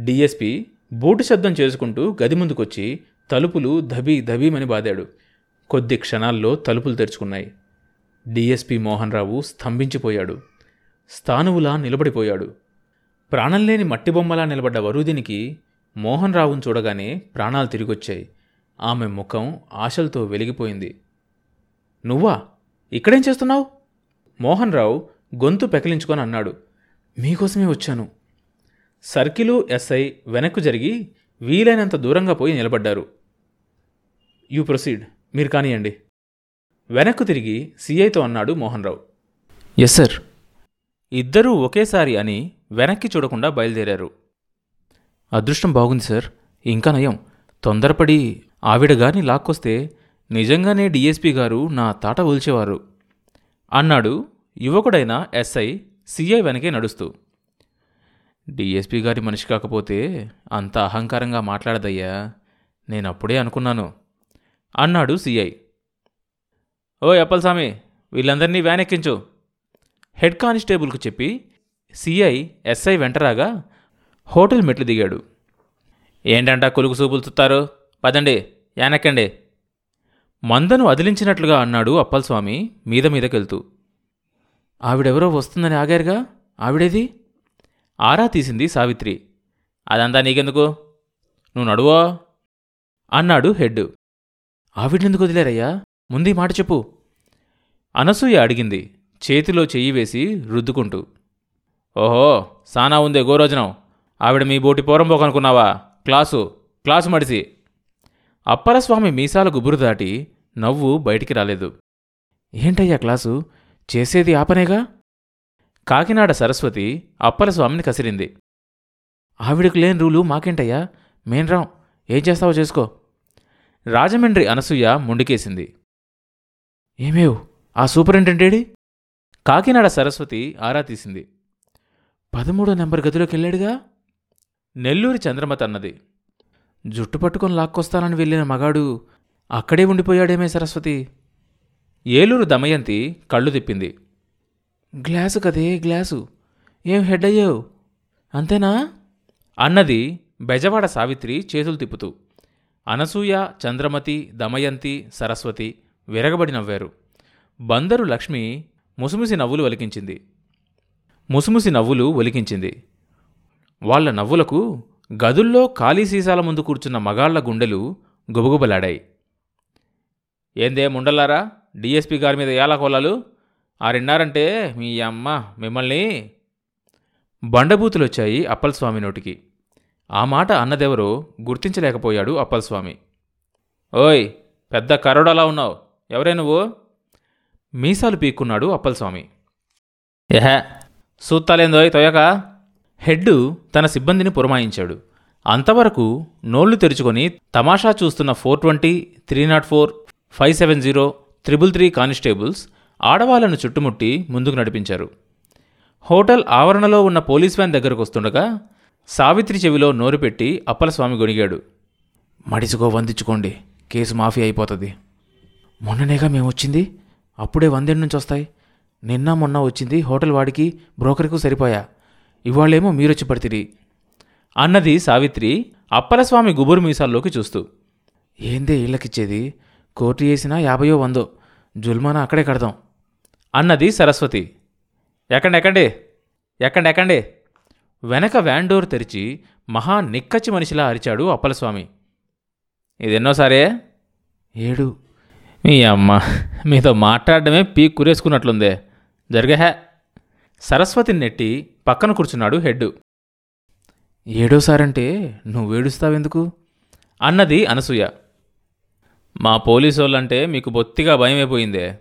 DSP boot శబ్దం చేసుకుంటూ గది ముందుకొచ్చి తలుపులు ధబీ ధబీమని బాదాడు. కొద్ది క్షణాల్లో తలుపులు తెరుచుకున్నాయి. డిఎస్పి మోహన్ రావు స్తంభించిపోయాడు. స్థానువులా నిలబడిపోయాడు. ప్రాణం లేని మట్టి బొమ్మలా నిలబడ్డ వరుదినికి మోహన్ రావును చూడగానే ప్రాణాలు తిరిగొచ్చాయి. ఆమె ముఖం ఆశలతో వెలిగిపోయింది. నువ్వా? ఇక్కడేం చేస్తున్నావు? మోహన్ రావు గొంతు పెకిలించుకొని అన్నాడు. మీకోసమే వచ్చాను. సర్కిలు ఎస్ఐ వెనక్కు జరిగి వీలైనంత దూరంగా పోయి నిలబడ్డారు. యూ ప్రొసీడ్ మీరు కానియండి వెనక్కు తిరిగి సిఐతో అన్నాడు మోహన్ రావు ఎస్ సార్ ఇద్దరూ ఒకేసారి అని వెనక్కి చూడకుండా బయలుదేరారు. అదృష్టం బాగుంది సార్ ఇంకా నయం. తొందరపడి ఆవిడ గారిని లాక్కొస్తే నిజంగానే డీఎస్పీ గారు నా తాట ఒలిచేవారు. అన్నాడు యువకుడైన ఎస్ఐ సిఐ వెనకే నడుస్తూ. డిఎస్పీ గారి మనిషి కాకపోతే అంత అహంకారంగా మాట్లాడదయ్యా. నేనప్పుడే అనుకున్నాను. అన్నాడు సిఐ. ఓ అప్పలస్వామి వీళ్ళందరినీ వ్యాన్ ఎక్కించు. హెడ్ కానిస్టేబుల్కు చెప్పి సిఐ ఎస్ఐ వెంటరాగా హోటల్ మెట్లు దిగాడు. ఏంటంట కొలుకు సూపులు చుత్తారు? పదండి యానెక్కండి. మందను అదిలించినట్లుగా అన్నాడు అప్పల్స్వామి మీద మీదకెళ్తూ. ఆవిడెవరో వస్తుందని ఆగారుగా? ఆవిడేది? ఆరా తీసింది సావిత్రి. అదంతా నీకెందుకు? నువ్వు నడువో? అన్నాడు హెడ్. ఆవిడెందుకు వదిలేరయ్యా? ముందీ మాట చెప్పు. అనసూయ అడిగింది చేతిలో చెయ్యి వేసి రుద్దుకుంటూ. ఓహో సానా ఉందే గోరోజనం. ఆవిడ మీ బోటి పోరంబోకనుకున్నావా? క్లాసు క్లాసు మడిసి. అప్పలస్వామి మీసాల గుబురు దాటి నవ్వు బయటికి రాలేదు. ఏంటయ్యా క్లాసు? చేసేది ఆపనేగా? కాకినాడ సరస్వతి అప్పలస్వామిని కసిరింది. ఆవిడకు లేని రూలు మాకేంటయ్యా? మేం రాం. ఏం చేస్తావో చేసుకో. రాజమండ్రి అనసూయ ముండికేసింది. ఏమేవ్? ఆ సూపరింటెండెంటేడి కాకినాడ సరస్వతి ఆరా తీసింది. పదమూడో నెంబర్ గదిలోకి వెళ్ళాడుగా నెల్లూరి చంద్రమత అన్నది జుట్టు పట్టుకొని లాక్కొస్తానని వెళ్ళిన మగాడు అక్కడే ఉండిపోయాడేమే సరస్వతి. ఏలూరు దమయంతి కళ్ళు తిప్పింది. గ్లాసు కదే గ్లాసు. ఏం హెడ్ అయ్యావు? అంతేనా? అన్నది బెజవాడ సావిత్రి చేతులు తిప్పుతూ. అనసూయ చంద్రమతి దమయంతి సరస్వతి విరగబడి నవ్వారు. బందరు లక్ష్మి ముసుముసి నవ్వులు ఒలికించింది. ముసుముసి నవ్వులు ఒలికించింది. వాళ్ళ నవ్వులకు గదుల్లో ఖాళీ సీసాల ముందు కూర్చున్న మగాళ్ళ గుండెలు గుబగుబలాడాయి. ఏందే ముండల్లారా? డిఎస్పీ గారి మీద ఎలా కొలాలు ఆరెన్నారంటే మీ అమ్మ మిమ్మల్ని బండబూతులొచ్చాయి అప్పలస్వామి నోటికి. ఆ మాట అన్నదెవరో గుర్తించలేకపోయాడు అప్పలస్వామి. ఓయ్ పెద్ద కరోడలా ఉన్నావు. ఎవరే నువ్వు? మీసాలు పీక్కున్నాడు అప్పలస్వామి. ఎహ సూత్తాలేందోయ్ తొయక? హెడ్డు తన సిబ్బందిని పురమాయించాడు. అంతవరకు నోళ్ళు తెరుచుకొని తమాషా చూస్తున్న four twenty three nought four five seven zero triple three constables ఆడవాళ్ళను చుట్టుముట్టి ముందుకు నడిపించారు. హోటల్ ఆవరణలో ఉన్న పోలీస్ వ్యాన్ దగ్గరకు వస్తుండగా సావిత్రి చెవిలో నోరు పెట్టి అప్పలస్వామి గొనిగాడు మడిసుకో వందించుకోండి కేసు మాఫీ అయిపోతుంది. మొన్ననేగా మేము వచ్చింది అప్పుడే వందేడు నుంచి వస్తాయి. నిన్న మొన్న వచ్చింది హోటల్ వాడికి బ్రోకర్కు సరిపోయా. ఇవాళేమో మీరొచ్చి పడితిరి. అన్నది సావిత్రి అప్పలస్వామి గుబురు మీసాల్లోకి చూస్తూ ఏందే ఇళ్ళకిచ్చేది? కోర్టు చేసినా యాభయో వందో. జుల్మానా అక్కడే కడదాం. అన్నది సరస్వతి. ఎక్కండి ఎక్కండి ఎక్కండి వెనక వ్యాన్ డోర్ తెరిచి మహా నిక్కచ్చి మనిషిలా అరిచాడు అప్పలస్వామి. ఇదెన్నోసారే ఏడు. మీ అమ్మ మీతో మాట్లాడడమే పీక్ కురేసుకున్నట్లుందే. జరిగహే సరస్వతిని నెట్టి పక్కన కూర్చున్నాడు హెడ్. ఏడోసారంటే నువ్వేడుస్తావెందుకు అన్నది అనసూయ. మా పోలీసోళ్ళంటే మీకు బొత్తిగా భయమైపోయిందే.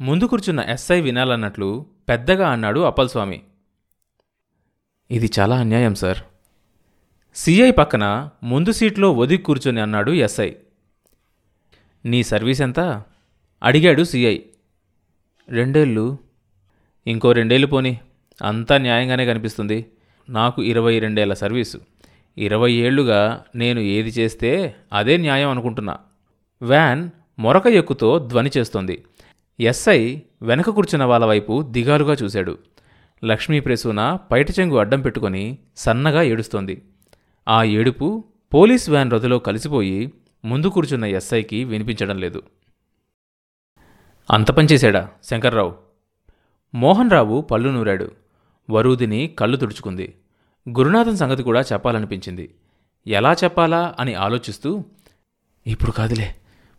ముందు కూర్చున్న ఎస్ఐ వినాలన్నట్లు పెద్దగా అన్నాడు అప్పల్స్వామి. ఇది చాలా అన్యాయం సార్. సిఐ పక్కన ముందు సీట్లో ఒదిగి కూర్చొని అన్నాడు ఎస్ఐ. నీ సర్వీస్ ఎంత? అడిగాడు సిఐ. రెండేళ్ళు. ఇంకో రెండేళ్ళు పోని. అంతా న్యాయంగానే కనిపిస్తుంది. నాకు ఇరవై రెండేళ్ళ సర్వీసు. ఇరవై ఏళ్ళుగా నేను ఏది చేస్తే అదే న్యాయం అనుకుంటున్నా. వ్యాన్ మొరక ఎక్కుతో ధ్వని చేస్తోంది. ఎస్ఐ వెనక కూర్చున్న వాళ్ళ వైపు దిగాలుగా చూశాడు. లక్ష్మీ ప్రసూన పైట చెంగు అడ్డం పెట్టుకొని సన్నగా ఏడుస్తోంది. ఆ ఏడుపు పోలీస్ వ్యాన్ రథలో కలిసిపోయి ముందు కూర్చున్న ఎస్ఐకి వినిపించడం లేదు. అంత పనిచేశాడా శంకర్రావు? మోహన్ రావు పళ్ళు నూరాడు. వరూదిని కళ్ళు తుడుచుకుంది. గురునాథన్ సంగతి కూడా చెప్పాలనిపించింది. ఎలా చెప్పాలా అని ఆలోచిస్తూ ఇప్పుడు కాదులే.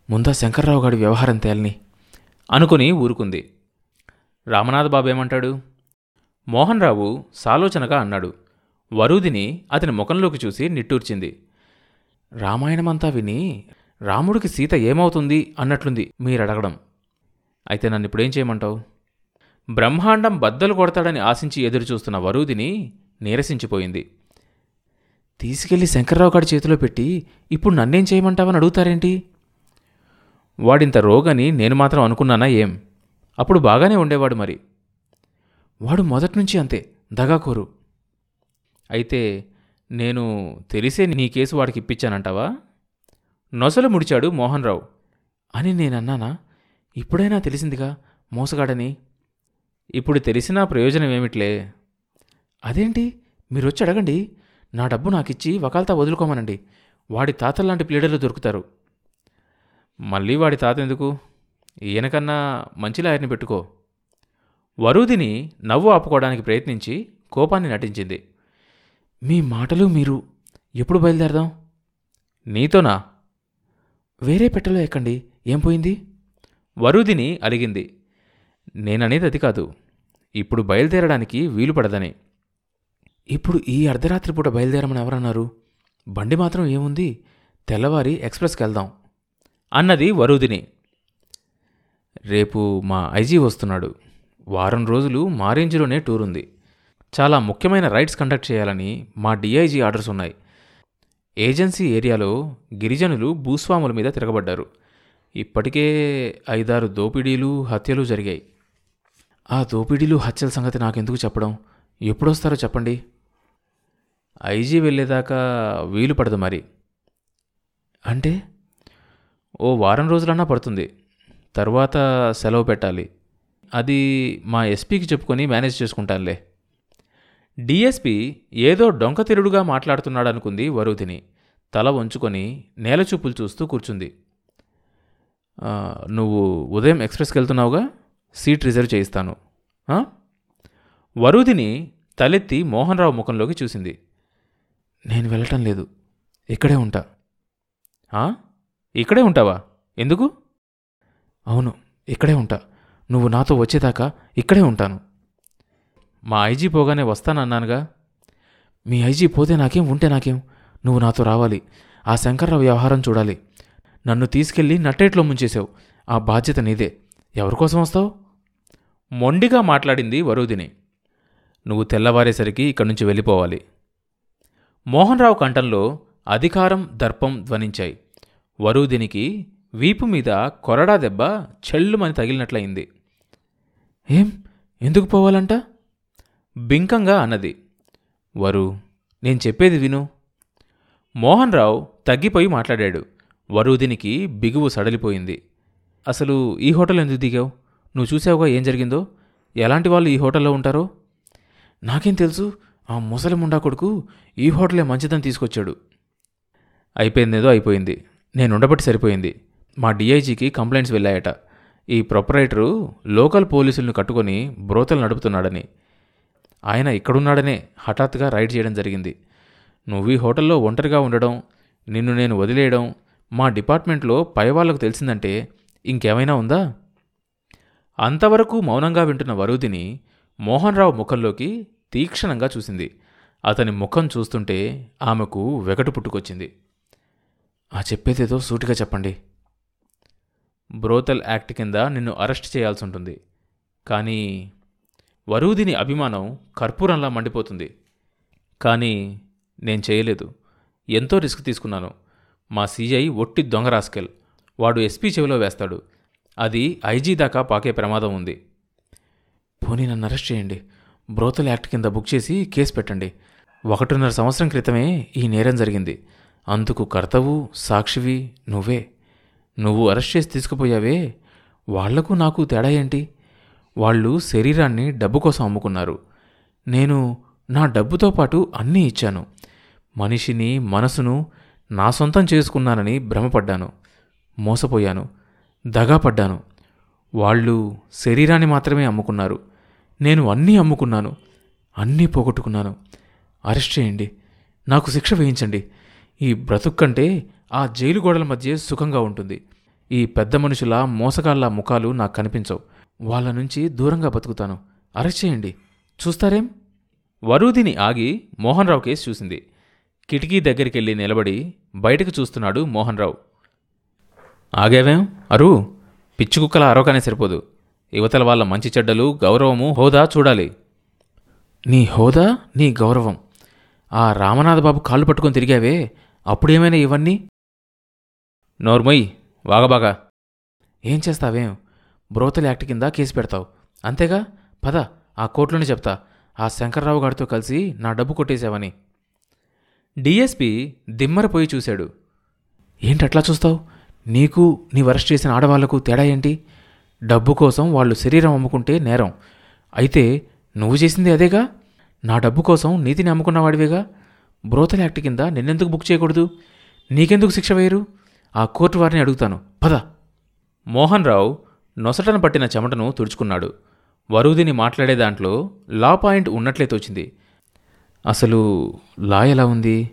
ముందా శంకర్రావు గారి వ్యవహారం తేలని. అనుకుని ఊరుకుంది. రామనాథ బాబు ఏమంటాడు మోహన్ రావు సాలోచనగా అన్నాడు. వరూదిని అతని ముఖంలోకి చూసి నిట్టూర్చింది. రామాయణమంతా విని రాముడికి సీత ఏమవుతుంది అన్నట్లుంది మీరడగడం. అయితే నన్ను ఇప్పుడేం చేయమంటావు? బ్రహ్మాండం బద్దలు కొడతాడని ఆశించి ఎదురుచూస్తున్న వరూదిని నీరసించిపోయింది. తీసుకెళ్ళి శంకర్రావు గారి చేతిలో పెట్టి ఇప్పుడు నన్నేం చేయమంటావని అడుగుతారేంటి? వాడింత రోగని నేను మాత్రం అనుకున్నానా ఏం? అప్పుడు బాగానే ఉండేవాడు మరి. వాడు మొదట్నుంచి అంతే దగాకోరు. అయితే నేను తెలిసే నీ కేసు వాడికి ఇప్పించానంటావా? నొసలు ముడిచాడు మోహన్ రావు అని నేనన్నానా? ఇప్పుడైనా తెలిసిందిగా మోసగాడని. ఇప్పుడు తెలిసినా ప్రయోజనం ఏమిట్లే? అదేంటి? మీరొచ్చి అడగండి. నా డబ్బు నాకిచ్చి వకాల్తా వదులుకోమనండి. వాడి తాతల్లాంటి ప్లేడర్లు దొరుకుతారు. మళ్ళీ వాడి తాత ఎందుకు? ఈయనకన్నా మంచి లాయర్ని పెట్టుకో. వరూదిని నవ్వు ఆపుకోవడానికి ప్రయత్నించి కోపాన్ని నటించింది. మీ మాటలు మీరు ఎప్పుడు బయలుదేరదాం? నీతోనా? వేరే పెట్టెలో ఎక్కండి. ఏం పోయింది? వరుదిని అలిగింది నేననేది అది కాదు. ఇప్పుడు బయలుదేరడానికి వీలు పడదని. ఇప్పుడు ఈ అర్ధరాత్రి పూట బయలుదేరమని ఎవరన్నారు? బండి మాత్రం ఏముంది? తెల్లవారి ఎక్స్ప్రెస్కి వెళ్దాం. అన్నది వరుదిని. రేపు మా ఐజీ వస్తున్నాడు. వారం రోజులు మారేంజ్లోనే టూర్ ఉంది. చాలా ముఖ్యమైన రైడ్స్ కండక్ట్ చేయాలని మా డిఐజీ ఆర్డర్స్ ఉన్నాయి. ఏజెన్సీ ఏరియాలో గిరిజనులు భూస్వాముల మీద తిరగబడ్డారు. ఇప్పటికే ఐదారు దోపిడీలు హత్యలు జరిగాయి. ఆ దోపిడీలు హత్యల సంగతి నాకెందుకు చెప్పడం? ఎప్పుడొస్తారో చెప్పండి. ఐజీ వెళ్ళేదాకా వీలు పడదు మరి. అంటే? ఓ వారం రోజులన్నా పడుతుంది. తర్వాత సెలవు పెట్టాలి. అది మా ఎస్పీకి చెప్పుకొని మేనేజ్ చేసుకుంటానులే. డిఎస్పి ఏదో డొంకతిరుడుగా మాట్లాడుతున్నాడనుకుంది వరుధిని. తల వంచుకొని నేలచూపులు చూస్తూ కూర్చుంది. నువ్వు ఉదయం ఎక్స్ప్రెస్కి వెళ్తున్నావుగా సీట్ రిజర్వ్ చేయిస్తాను. ఆ?" వరుధిని తలెత్తి మోహన్ రావు ముఖంలోకి చూసింది. నేను వెళ్ళటం లేదు. ఇక్కడే ఉంటా. ఇక్కడే ఉంటావా? ఎందుకు? అవును ఇక్కడే ఉంటా. నువ్వు నాతో వచ్చేదాకా ఇక్కడే ఉంటాను. మా ఐజీ పోగానే వస్తానన్నానుగా మీ ఐజీ పోతే నాకేం ఉంటే నాకేం? నువ్వు నాతో రావాలి. ఆ శంకర్రావు వ్యవహారం చూడాలి. నన్ను తీసుకెళ్ళి నట్టేట్లో ముంచేశావు. ఆ బాధ్యత నీదే. ఎవరికోసం వస్తావు? మొండిగా మాట్లాడింది వరూదిని. నువ్వు తెల్లవారేసరికి ఇక్కడి నుంచి వెళ్ళిపోవాలి. మోహన్ రావు కంఠంలో అధికారం దర్పం ధ్వనించాయి. వరూదినికి వీపు మీద కొరడా దెబ్బ చెల్లుమని తగిలినట్లయింది. ఏం? ఎందుకు పోవాలంట? బింకంగా అన్నది. వరు నేను చెప్పేది విను. మోహన్ రావు తగ్గిపోయి మాట్లాడాడు. వరూదినికి బిగువు సడలిపోయింది. అసలు ఈ హోటల్ ఎందుకు దిగావు? నువ్వు చూసావుగా ఏం జరిగిందో? ఎలాంటి వాళ్ళు ఈ హోటల్లో ఉంటారో? నాకేం తెలుసు? ఆ ముసలి ముండా కొడుకు ఈ హోటలే మంచిదని తీసుకొచ్చాడు. అయిపోయిందేదో అయిపోయింది. నేనుండబట్టి సరిపోయింది. మా డిఐజీకి కంప్లైంట్స్ వెళ్ళాయట. ఈ ప్రొపరైటరు లోకల్ పోలీసులను కట్టుకొని బ్రోతలు నడుపుతున్నాడని. ఆయన ఇక్కడున్నాడనే హఠాత్తుగా రైడ్ చేయడం జరిగింది. నువ్వు ఈ హోటల్లో ఒంటరిగా ఉండడం నిన్ను నేను వదిలేయడం మా డిపార్ట్మెంట్లో పైవాళ్ళకు తెలిసిందంటే ఇంకేమైనా ఉందా? అంతవరకు మౌనంగా వింటున్న వరుదిని మోహన్ రావు ముఖంలోకి తీక్షణంగా చూసింది. అతని ముఖం చూస్తుంటే ఆమెకు వెగటు పుట్టుకొచ్చింది. ఆ చెప్పేదేదో సూటిగా చెప్పండి. బ్రోతల్ యాక్ట్ కింద నిన్ను అరెస్ట్ చేయాల్సి ఉంటుంది. కానీ వరూదిని అభిమానం కర్పూరంలా మండిపోతుంది. కానీ నేను చేయలేదు. ఎంతో రిస్క్ తీసుకున్నాను. మా సీఐ ఒట్టి దొంగ రాస్కెల్. వాడు ఎస్పీ చెవిలో వేస్తాడు. అది ఐజీ దాకా పాకే ప్రమాదం ఉంది. పోనీ నన్ను అరెస్ట్ చేయండి. బ్రోతల్ యాక్ట్ కింద బుక్ చేసి కేసు పెట్టండి. ఒకటిన్నర సంవత్సరం క్రితమే ఈ నేరం జరిగింది. అందుకు కర్తవు సాక్షివి నువ్వే. నువ్వు అరెస్ట్ చేసి తీసుకుపోయావే. వాళ్ళకు నాకు తేడా ఏంటి? వాళ్ళు శరీరాన్ని డబ్బు కోసం అమ్ముకున్నారు. నేను నా డబ్బుతో పాటు అన్నీ ఇచ్చాను. మనిషిని మనసును నా సొంతం చేసుకున్నానని భ్రమపడ్డాను. మోసపోయాను. దగాపడ్డాను. వాళ్ళు శరీరాన్ని మాత్రమే అమ్ముకున్నారు. నేను అన్నీ అమ్ముకున్నాను. అన్నీ పోగొట్టుకున్నాను. అరెస్ట్ చేయండి. నాకు శిక్ష వేయించండి. ఈ బ్రతుక్కంటే ఆ జైలు గోడల మధ్య సుఖంగా ఉంటుంది. ఈ పెద్ద మనుషుల మోసగాళ్ళ ముఖాలు నాకు కనిపించవు. వాళ్ళ నుంచి దూరంగా బతుకుతాను. అరెస్ట్ చేయండి చూస్తారేం? వరూధిని ఆగి మోహన్ రావు కేసు చూసింది. కిటికీ దగ్గరికెళ్ళి నిలబడి బయటకు చూస్తున్నాడు మోహన్ రావు ఆగేవేం? అరు పిచ్చి కుక్కల అరవకనే సరిపోదు. యువతల వాళ్ళ మంచి చెడ్డలు గౌరవము హోదా చూడాలి. నీ హోదా నీ గౌరవం. ఆ రామనాథ బాబు కాళ్ళు పట్టుకొని తిరిగావే. అప్పుడేమైనా ఇవన్నీ? నోర్మొయ్ వాగబాగా. ఏం చేస్తావేం? బ్రోతల్ యాక్ట్ కింద కేసు పెడతావు. అంతేగా? పద ఆ కోర్టులోనే చెప్తా. ఆ శంకర్రావు గారితో కలిసి నా డబ్బు కొట్టేశావని. డిఎస్పి దిమ్మరపోయి చూశాడు. ఏంటట్లా చూస్తావు? నీకు నీ అరెస్ట్ చేసిన ఆడవాళ్ళకు తేడా ఏంటి? డబ్బు కోసం వాళ్ళు శరీరం అమ్ముకుంటే నేరం. అయితే నువ్వు చేసింది అదేగా? నా డబ్బు కోసం నీతిని అమ్ముకున్నవాడివేగా బ్రోతల్ యాక్ట్ కింద నిన్నెందుకు బుక్ చేయకూడదు? నీకెందుకు శిక్ష వేయరు? ఆ కోర్టు వారిని అడుగుతాను. పద. మోహన్ రావు నొసటన పట్టిన చెమటను తుడుచుకున్నాడు. వరుదిని మాట్లాడే దాంట్లో లా పాయింట్ ఉన్నట్లే తోచింది. అసలు లా ఎలా ఉంది?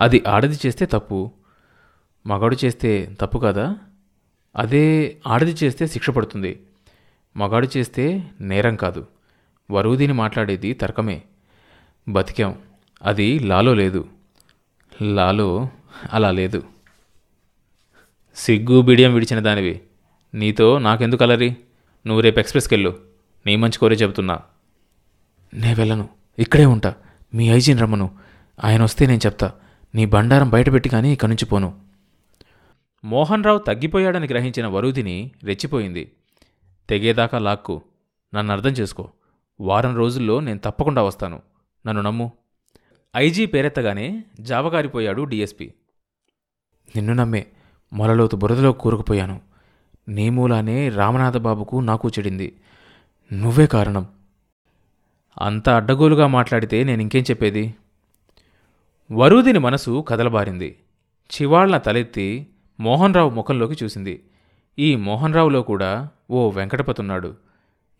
అది ఆడది చేస్తే తప్పు. మగాడు చేస్తే తప్పు కదా? అదే ఆడది చేస్తే శిక్ష పడుతుంది. మగాడు చేస్తే నేరం కాదు. వరువుదిని మాట్లాడేది తర్కమే. బతికాం. అది లాలో లేదు. లాలో అలా లేదు. సిగ్గు బిడియం విడిచిన దానివి. నీతో నాకెందుకు అలరి? నువ్వు రేపు ఎక్స్ప్రెస్కి వెళ్ళు నీ మంచి కోరే చెబుతున్నా. నే వెళ్ళను. ఇక్కడే ఉంటా. మీ ఐజీని రమ్మను. ఆయన వస్తే నేను చెప్తా. నీ బండారం బయటపెట్టి కానీ ఇక్కడి నుంచి పోను. మోహన్ రావు తగ్గిపోయాడని గ్రహించిన వరుదిని రెచ్చిపోయింది. తెగేదాకా లాక్కు. నన్ను అర్థం చేసుకో. వారం రోజుల్లో నేను తప్పకుండా వస్తాను. నన్ను నమ్ము. ఐజీ పేరెత్తగానే జావగారిపోయాడు డీఎస్పీ. నిన్ను నమ్మే మొలలోతు బురదలో కూరుకుపోయాను. నీ మూలానే రామనాథబాబుకు నాకు చెడింది. నువ్వే కారణం. అంత అడ్డగోలుగా మాట్లాడితే నేను ఇంకేం చెప్పేది? వరూదిని మనసు కదలబారింది. చివాళ్ళ తలెత్తి మోహన్రావు ముఖంలోకి చూసింది. ఈ మోహన్ రావులో కూడా ఓ వెంకటపతున్నాడు.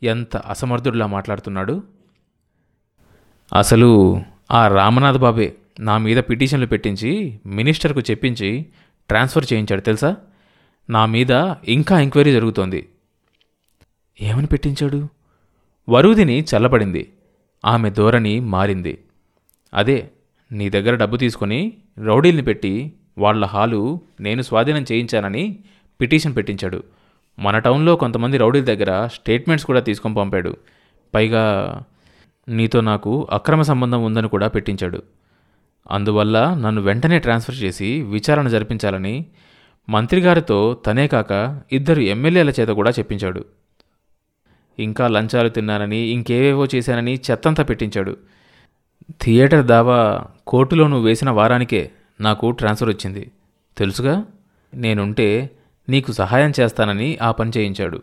ఎంత అసమర్థుడిలా మాట్లాడుతున్నాడు? అసలు ఆ రామనాథ్ బాబే నా మీద పిటిషన్లు పెట్టించి మినిస్టర్కు చెప్పించి ట్రాన్స్ఫర్ చేయించాడు తెలుసా? నా మీద ఇంకా ఎంక్వైరీ జరుగుతోంది. ఏమని పెట్టించాడు? వరుదిని చల్లబడింది. ఆమె ధోరణి మారింది. అదే నీ దగ్గర డబ్బు తీసుకొని రౌడీల్ని పెట్టి వాళ్ళ హాలు నేను స్వాధీనం చేయించానని పిటిషన్ పెట్టించాడు. మన టౌన్లో కొంతమంది రౌడీల దగ్గర స్టేట్మెంట్స్ కూడా తీసుకొని పంపాడు. పైగా నీతో నాకు అక్రమ సంబంధం ఉందని కూడా పెట్టించాడు. అందువల్ల నన్ను వెంటనే ట్రాన్స్ఫర్ చేసి విచారణ జరిపించాలని మంత్రిగారితో తనే కాక ఇద్దరు ఎమ్మెల్యేల చేత కూడా చెప్పించాడు. ఇంకా లంచాలు తిన్నానని ఇంకేవేవో చేశానని చెత్తంతా పెట్టించాడు. థియేటర్ దావా కోర్టులో నువ్వు వేసిన వారానికే నాకు ట్రాన్స్ఫర్ వచ్చింది. తెలుసుగా? నేనుంటే నీకు సహాయం చేస్తానని ఆ పని చేయించాడు.